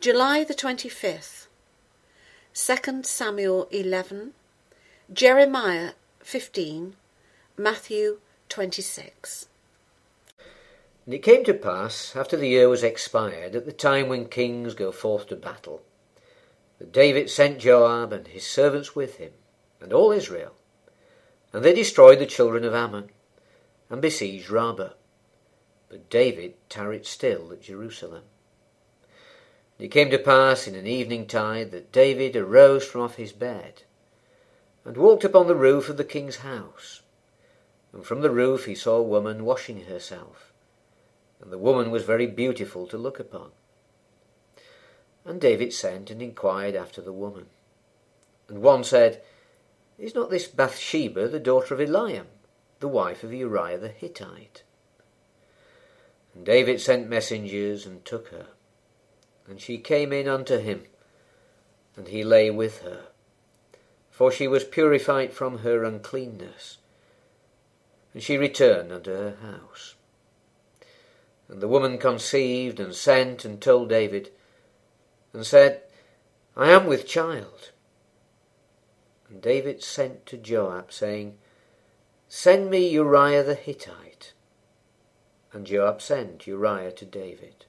July the 25th, 2 Samuel 11, Jeremiah 15, Matthew 26. And it came to pass, after the year was expired, at the time when kings go forth to battle, that David sent Joab and his servants with him, and all Israel. And they destroyed the children of Ammon, and besieged Rabbah. But David tarried still at Jerusalem. And it came to pass in an evening tide that David arose from off his bed, and walked upon the roof of the king's house. And from the roof he saw a woman washing herself, and the woman was very beautiful to look upon. And David sent and inquired after the woman. And one said, Is not this Bathsheba the daughter of Eliam, the wife of Uriah the Hittite? And David sent messengers and took her. And she came in unto him, and he lay with her. For she was purified from her uncleanness. And she returned unto her house. And the woman conceived and sent and told David, and said, I am with child. And David sent to Joab, saying, Send me Uriah the Hittite. And Joab sent Uriah to David.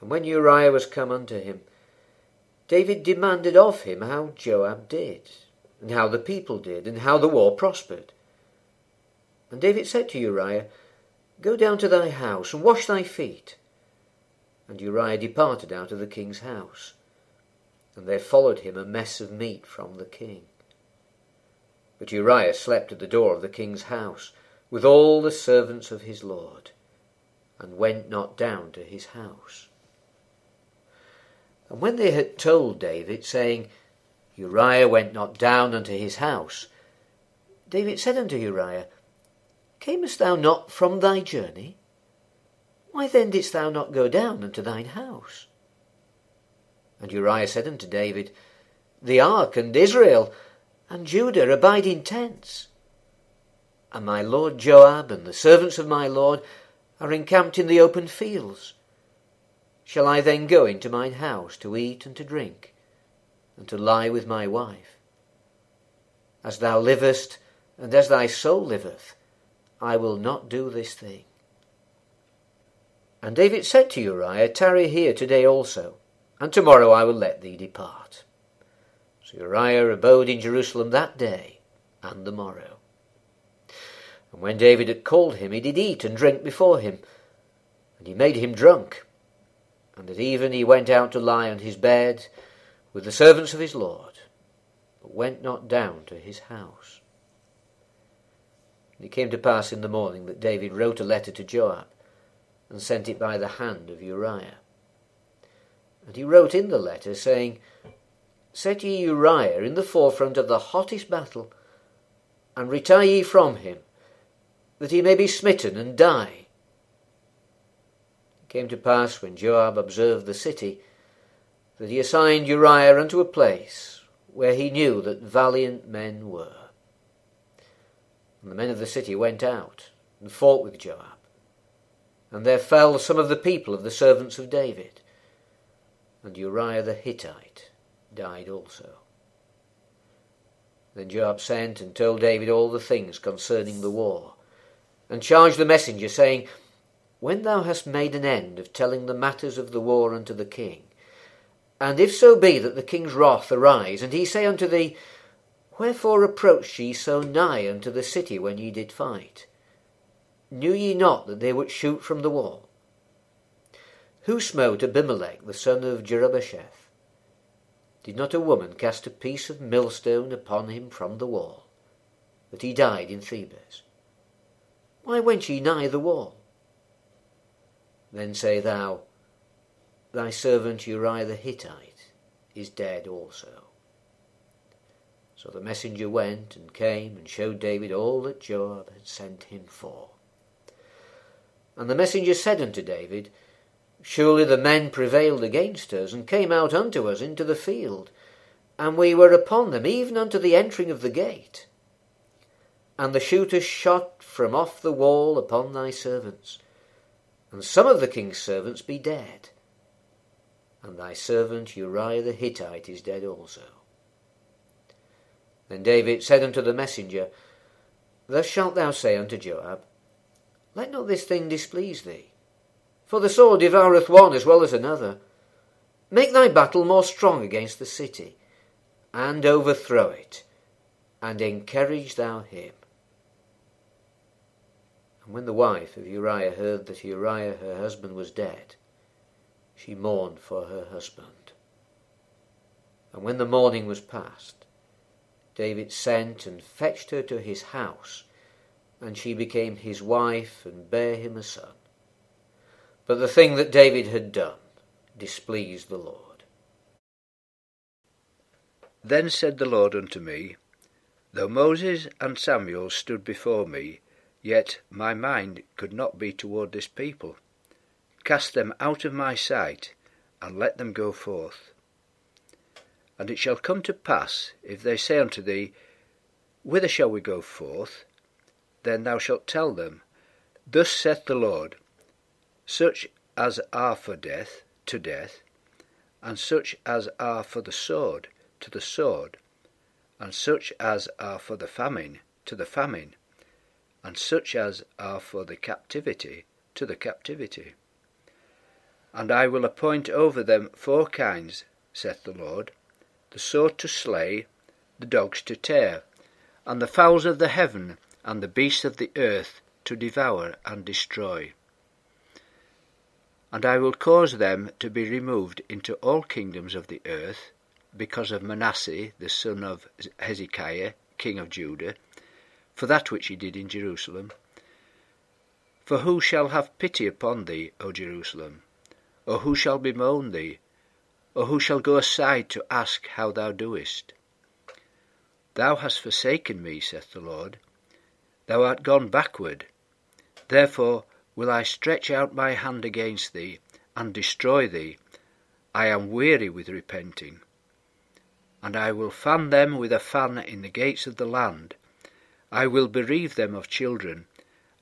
And when Uriah was come unto him, David demanded of him how Joab did, and how the people did, and how the war prospered. And David said to Uriah, Go down to thy house, and wash thy feet. And Uriah departed out of the king's house, and there followed him a mess of meat from the king. But Uriah slept at the door of the king's house, with all the servants of his lord, and went not down to his house. And when they had told David, saying, Uriah went not down unto his house, David said unto Uriah, Camest thou not from thy journey? Why then didst thou not go down unto thine house? And Uriah said unto David, The ark and Israel and Judah abide in tents, and my lord Joab and the servants of my lord are encamped in the open fields. Shall I then go into mine house to eat and to drink, and to lie with my wife? As thou livest, and as thy soul liveth, I will not do this thing. And David said to Uriah, Tarry here today also, and tomorrow I will let thee depart. So Uriah abode in Jerusalem that day and the morrow. And when David had called him, he did eat and drink before him, and he made him drunk. And at even he went out to lie on his bed with the servants of his lord, but went not down to his house. And it came to pass in the morning that David wrote a letter to Joab, and sent it by the hand of Uriah. And he wrote in the letter, saying, Set ye Uriah in the forefront of the hottest battle, and retire ye from him, that he may be smitten and die. Came to pass when Joab observed the city, that he assigned Uriah unto a place where he knew that valiant men were. And the men of the city went out and fought with Joab. And there fell some of the people of the servants of David. And Uriah the Hittite died also. Then Joab sent and told David all the things concerning the war and charged the messenger, saying, When thou hast made an end of telling the matters of the war unto the king, and if so be that the king's wrath arise, and he say unto thee, Wherefore approached ye so nigh unto the city when ye did fight? Knew ye not that they would shoot from the wall? Who smote Abimelech the son of Jerubbesheth? Did not a woman cast a piece of millstone upon him from the wall, that he died in Thebez? Why went ye nigh the wall? Then say thou, Thy servant Uriah the Hittite is dead also. So the messenger went and came and showed David all that Joab had sent him for. And the messenger said unto David, Surely the men prevailed against us, and came out unto us into the field, and we were upon them even unto the entering of the gate. And the shooters shot from off the wall upon thy servants, and some of the king's servants be dead. and thy servant Uriah the Hittite is dead also. Then David said unto the messenger, Thus shalt thou say unto Joab, Let not this thing displease thee, for the sword devoureth one as well as another. Make thy battle more strong against the city, and overthrow it, and encourage thou him. And when the wife of Uriah heard that Uriah her husband was dead, she mourned for her husband. And when the mourning was past, David sent and fetched her to his house, and she became his wife and bare him a son. But the thing that David had done displeased the Lord. Then said the Lord unto me, Though Moses and Samuel stood before me, Yet my mind could not be toward this people. Cast them out of my sight, and let them go forth. And it shall come to pass, if they say unto thee, Whither shall we go forth? Then thou shalt tell them, Thus saith the Lord, Such as are for death, to death, and such as are for the sword, to the sword, and such as are for the famine, to the famine and such as are for the captivity to the captivity. And I will appoint over them four kinds, saith the Lord the sword to slay, the dogs to tear, and the fowls of the heaven, and the beasts of the earth to devour and destroy. And I will cause them to be removed into all kingdoms of the earth, because of Manasseh the son of Hezekiah, king of Judah, for that which he did in Jerusalem. For who shall have pity upon thee, O Jerusalem? Or who shall bemoan thee? Or who shall go aside to ask how thou doest? Thou hast forsaken me, saith the Lord. Thou art gone backward. Therefore will I stretch out my hand against thee, and destroy thee. I am weary with repenting. And I will fan them with a fan in the gates of the land, I will bereave them of children.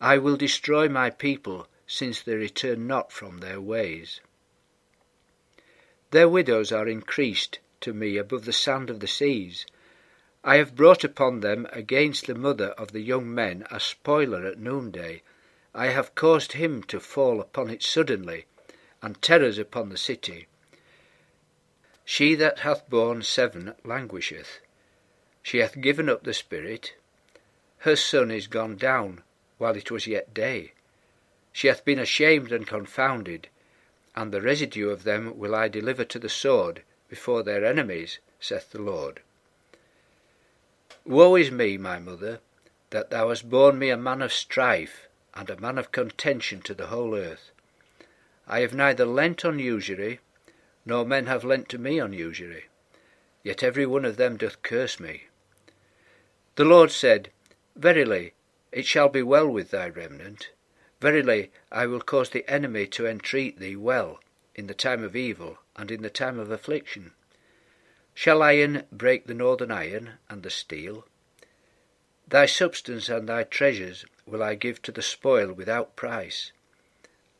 I will destroy my people, since they return not from their ways. Their widows are increased to me above the sand of the seas. I have brought upon them against the mother of the young men a spoiler at noonday. I have caused him to fall upon it suddenly, and terrors upon the city. She that hath borne seven languisheth. She hath given up the spirit, her son is gone down while it was yet day. She hath been ashamed and confounded, and the residue of them will I deliver to the sword before their enemies, saith the Lord. Woe is me, my mother, that thou hast borne me a man of strife, and a man of contention to the whole earth. I have neither lent on usury, nor men have lent to me on usury, yet every one of them doth curse me. The Lord said, Verily, it shall be well with thy remnant. Verily, I will cause the enemy to entreat thee well in the time of evil and in the time of affliction. Shall iron break the northern iron and the steel? Thy substance and thy treasures will I give to the spoil without price,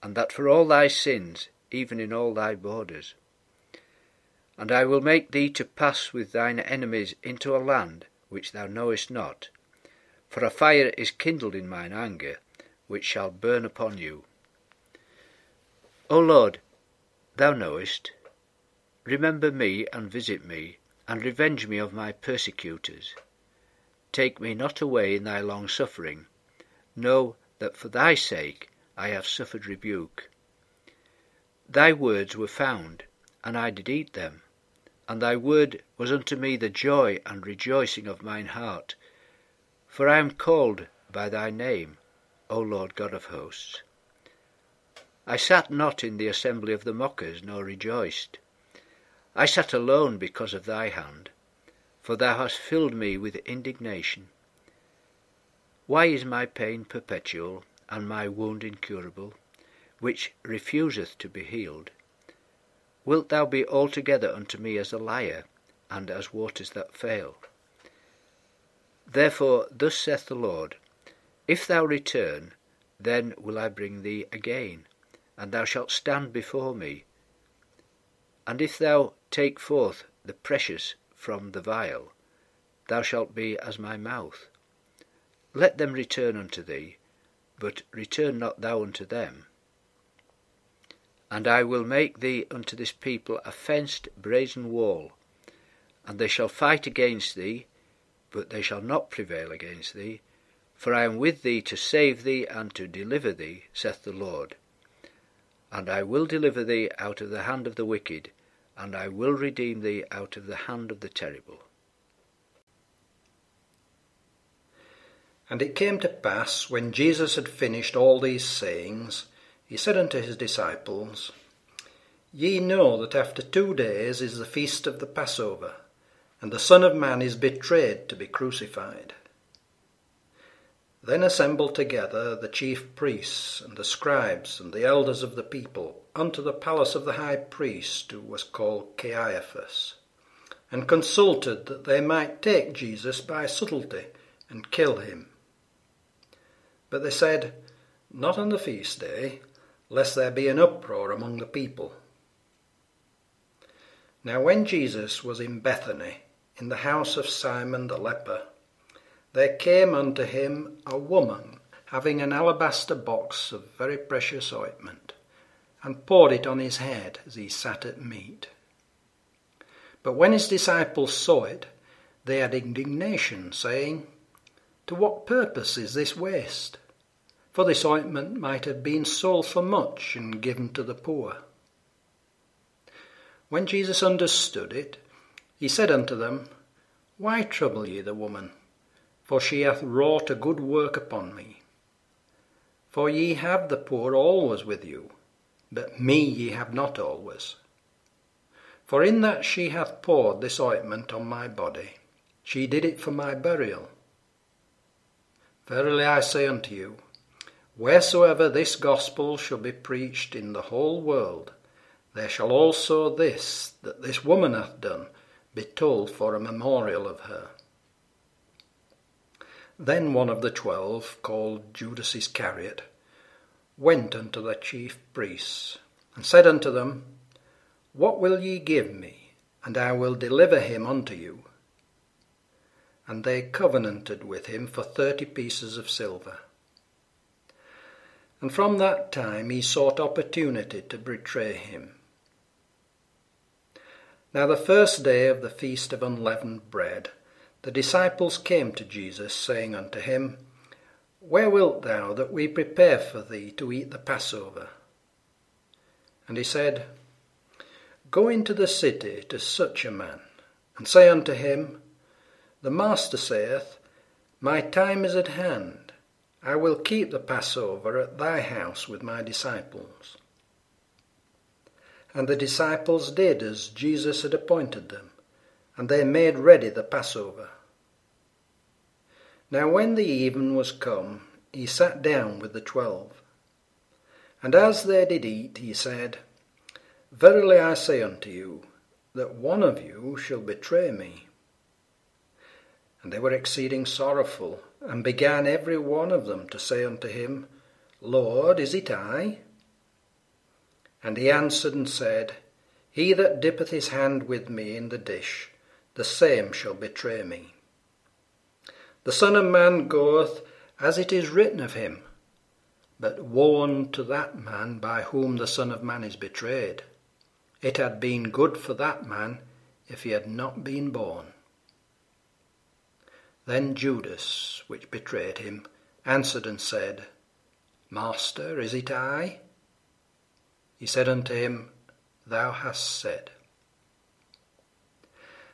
and that for all thy sins, even in all thy borders. And I will make thee to pass with thine enemies into a land which thou knowest not, for a fire is kindled in mine anger, which shall burn upon you. O Lord, thou knowest, remember me and visit me, and revenge me of my persecutors. Take me not away in thy long suffering. Know that for thy sake I have suffered rebuke. Thy words were found, and I did eat them, and thy word was unto me the joy and rejoicing of mine heart. For I am called by thy name, O Lord God of hosts. I sat not in the assembly of the mockers, nor rejoiced. I sat alone because of thy hand, for thou hast filled me with indignation. Why is my pain perpetual, and my wound incurable, which refuseth to be healed? Wilt thou be altogether unto me as a liar, and as waters that fail? Therefore thus saith the Lord, If thou return, then will I bring thee again, and thou shalt stand before me. And if thou take forth the precious from the vial, thou shalt be as my mouth. Let them return unto thee, but return not thou unto them. And I will make thee unto this people a fenced brazen wall, and they shall fight against thee, but they shall not prevail against thee, for I am with thee to save thee and to deliver thee, saith the Lord. And I will deliver thee out of the hand of the wicked, and I will redeem thee out of the hand of the terrible. And it came to pass, when Jesus had finished all these sayings, he said unto his disciples, Ye know that after two days is the feast of the Passover, and the Son of Man is betrayed to be crucified. Then assembled together the chief priests and the scribes and the elders of the people unto the palace of the high priest, who was called Caiaphas, and consulted that they might take Jesus by subtlety and kill him. But they said, Not on the feast day, lest there be an uproar among the people. Now when Jesus was in Bethany, in the house of Simon the leper, there came unto him a woman having an alabaster box of very precious ointment, and poured it on his head as he sat at meat. But when his disciples saw it, they had indignation, saying, To what purpose is this waste? For this ointment might have been sold for much and given to the poor. When Jesus understood it, he said unto them, Why trouble ye the woman? for she hath wrought a good work upon me. For ye have the poor always with you, but me ye have not always. For in that she hath poured this ointment on my body, she did it for my burial. Verily I say unto you, wheresoever this gospel shall be preached in the whole world, there shall also this that this woman hath done be told for a memorial of her. Then one of the twelve, called Judas Iscariot, went unto the chief priests, and said unto them, What will ye give me, and I will deliver him unto you? And they covenanted with him for thirty pieces of silver. And from that time he sought opportunity to betray him. Now the first day of the feast of unleavened bread, the disciples came to Jesus, saying unto him, Where wilt thou that we prepare for thee to eat the Passover? And he said, Go into the city to such a man, and say unto him, The Master saith, My time is at hand. I will keep the Passover at thy house with my disciples. And the disciples did as Jesus had appointed them, and they made ready the Passover. Now when the even was come, he sat down with the twelve. And as they did eat, he said, Verily I say unto you, that one of you shall betray me. And they were exceeding sorrowful, and began every one of them to say unto him, Lord, is it I? And he answered and said, He that dippeth his hand with me in the dish, the same shall betray me. The Son of Man goeth as it is written of him. But woe unto that man by whom the Son of Man is betrayed. It had been good for that man if he had not been born. Then Judas, which betrayed him, answered and said, Master, is it I? He said unto him, Thou hast said.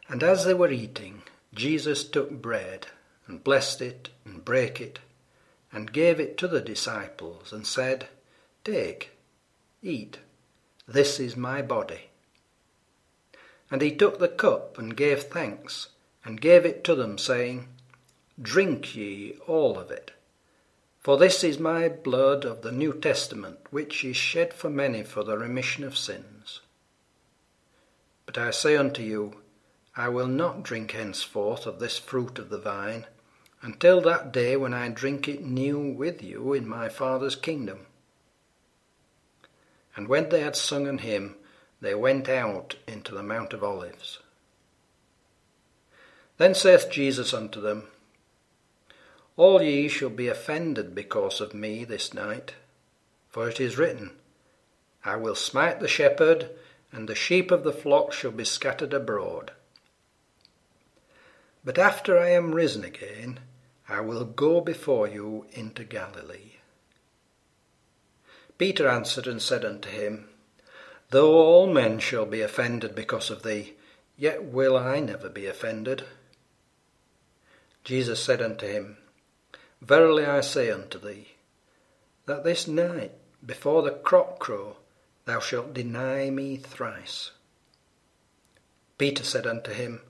And as they were eating, Jesus took bread and blessed it and brake it and gave it to the disciples and said, Take, eat, this is my body. And he took the cup and gave thanks and gave it to them, saying, Drink ye all of it, for this is my blood of the New Testament, which is shed for many for the remission of sins. But I say unto you, I will not drink henceforth of this fruit of the vine until that day when I drink it new with you in my Father's kingdom. And when they had sung an hymn, they went out into the Mount of Olives. Then saith Jesus unto them, All ye shall be offended because of me this night, for it is written, I will smite the shepherd, and the sheep of the flock shall be scattered abroad. But after I am risen again, I will go before you into Galilee. Peter answered and said unto him, Though all men shall be offended because of thee, yet will I never be offended. Jesus said unto him, Verily I say unto thee, that this night before the cock crow thou shalt deny me thrice. Peter said unto him,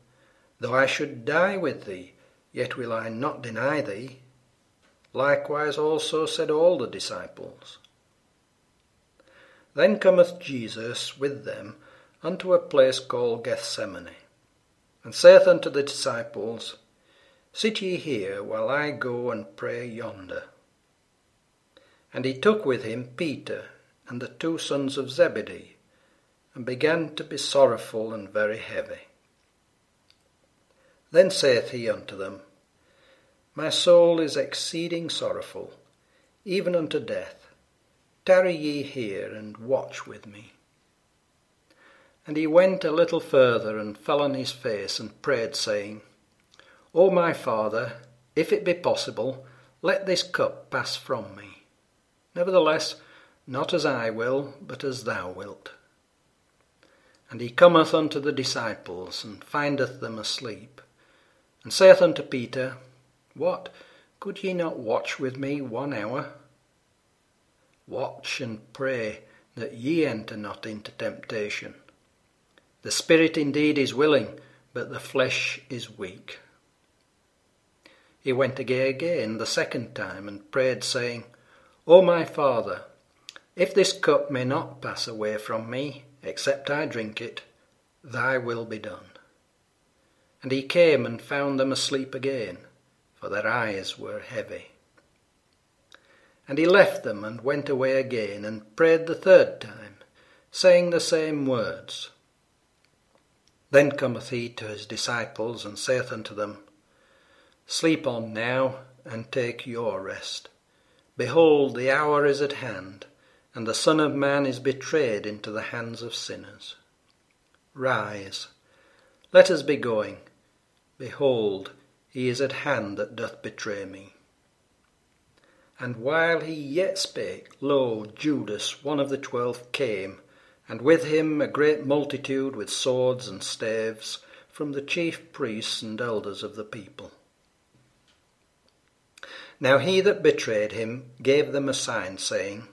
Though I should die with thee, yet will I not deny thee. Likewise also said all the disciples. Then cometh Jesus with them unto a place called Gethsemane, and saith unto the disciples, Sit ye here while I go and pray yonder. And he took with him Peter and the two sons of Zebedee, and began to be sorrowful and very heavy. Then saith he unto them, My soul is exceeding sorrowful, even unto death. Tarry ye here and watch with me. And he went a little further and fell on his face and prayed, saying, O my Father, if it be possible, let this cup pass from me. Nevertheless, not as I will, but as thou wilt. And he cometh unto the disciples, and findeth them asleep, and saith unto Peter, What, could ye not watch with me one hour? Watch and pray that ye enter not into temptation. The spirit indeed is willing, but the flesh is weak. He went again again the second time and prayed, saying, O my Father, if this cup may not pass away from me, except I drink it, thy will be done. And he came and found them asleep again, for their eyes were heavy. And he left them and went away again and prayed the third time, saying the same words. Then cometh he to his disciples and saith unto them, Sleep on now and take your rest. Behold, the hour is at hand, and the Son of Man is betrayed into the hands of sinners. Rise, let us be going. Behold, he is at hand that doth betray me. And while he yet spake, lo, Judas, one of the twelve, came, and with him a great multitude with swords and staves from the chief priests and elders of the people. Now he that betrayed him gave them a sign, saying,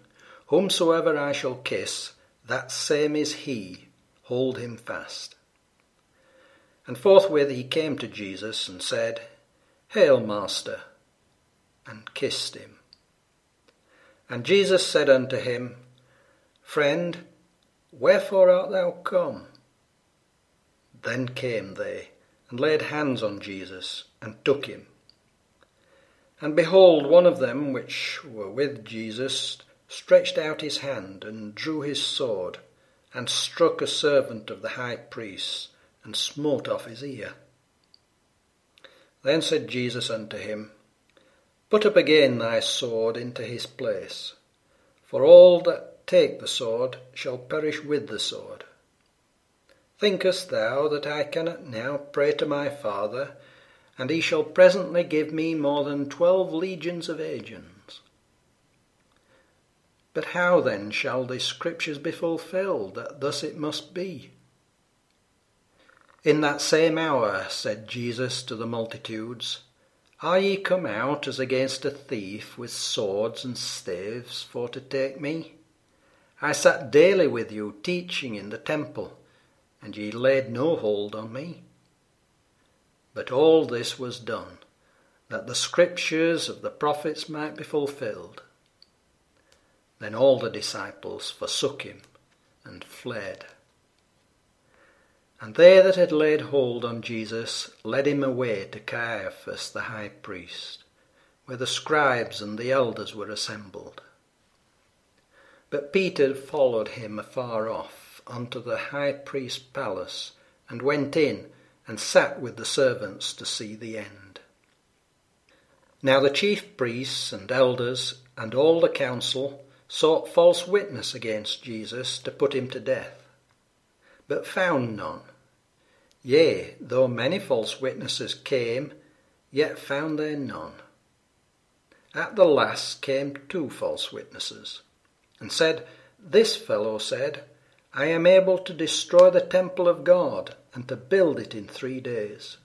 Whomsoever I shall kiss, that same is he, hold him fast. And forthwith he came to Jesus and said, Hail, Master, and kissed him. And Jesus said unto him, Friend, wherefore art thou come? Then came they, and laid hands on Jesus, and took him. And behold, one of them which were with Jesus stretched out his hand, and drew his sword, and struck a servant of the high priest, and smote off his ear. Then said Jesus unto him, Put up again thy sword into his place, for all that take the sword shall perish with the sword. Thinkest thou that I cannot now pray to my Father, and he shall presently give me more than twelve legions of agents? But how then shall the scriptures be fulfilled, that thus it must be? In that same hour said Jesus to the multitudes, are ye come out as against a thief with swords and staves for to take me? I sat daily with you teaching in the temple, and ye laid no hold on me. But all this was done, that the scriptures of the prophets might be fulfilled. Then all the disciples forsook him and fled. And they that had laid hold on Jesus led him away to Caiaphas the high priest, where the scribes and the elders were assembled. But Peter followed him afar off, unto the high priest's palace, and went in, and sat with the servants to see the end. Now the chief priests and elders and all the council sought false witness against Jesus to put him to death, but found none. Yea, though many false witnesses came, yet found they none. At the last came two false witnesses, and said, This fellow said, I am able to destroy the temple of God and to build it in three days.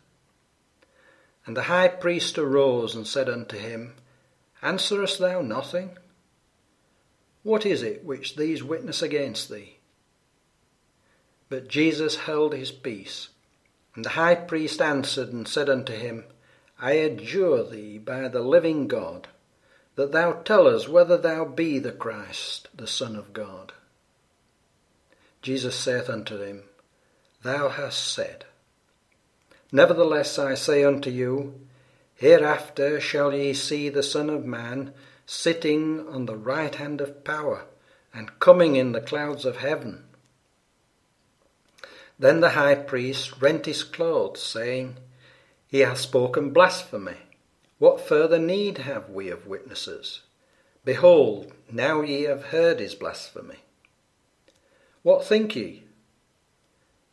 And the high priest arose and said unto him, Answerest thou nothing? What is it which these witness against thee? But Jesus held his peace. And the high priest answered and said unto him, I adjure thee by the living God, that thou tell us whether thou be the Christ, the Son of God. Jesus saith unto him, Thou hast said. Nevertheless I say unto you, Hereafter shall ye see the Son of Man sitting on the right hand of power, and coming in the clouds of heaven. Then the high priest rent his clothes, saying, He hath spoken blasphemy. What further need have we of witnesses? Behold, now ye have heard his blasphemy. What think ye?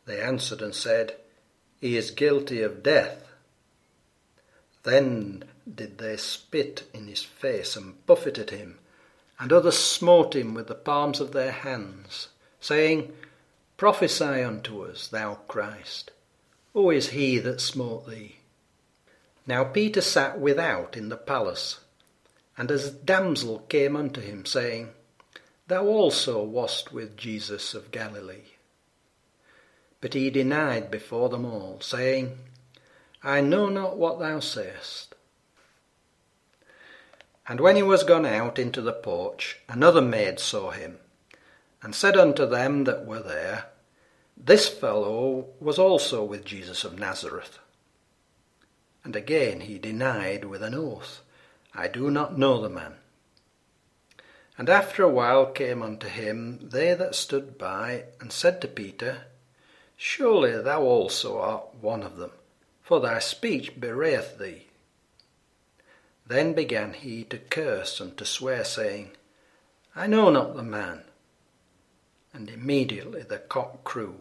They answered and said, He is guilty of death. Then did they spit in his face and buffeted him, and others smote him with the palms of their hands, saying, Prophesy unto us, thou Christ. Who is he that smote thee? Now Peter sat without in the palace, and a damsel came unto him, saying, Thou also wast with Jesus of Galilee. But he denied before them all, saying, I know not what thou sayest. And when he was gone out into the porch, another maid saw him, and said unto them that were there, This fellow was also with Jesus of Nazareth. And again he denied with an oath, I do not know the man. And after a while came unto him they that stood by, and said to Peter, Surely thou also art one of them, for thy speech bewrayeth thee. Then began he to curse and to swear, saying, I know not the man. And immediately the cock crew.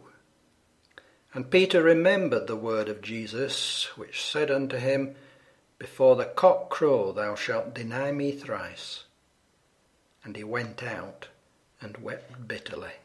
And Peter remembered the word of Jesus, which said unto him, Before the cock crow thou shalt deny me thrice. And he went out and wept bitterly.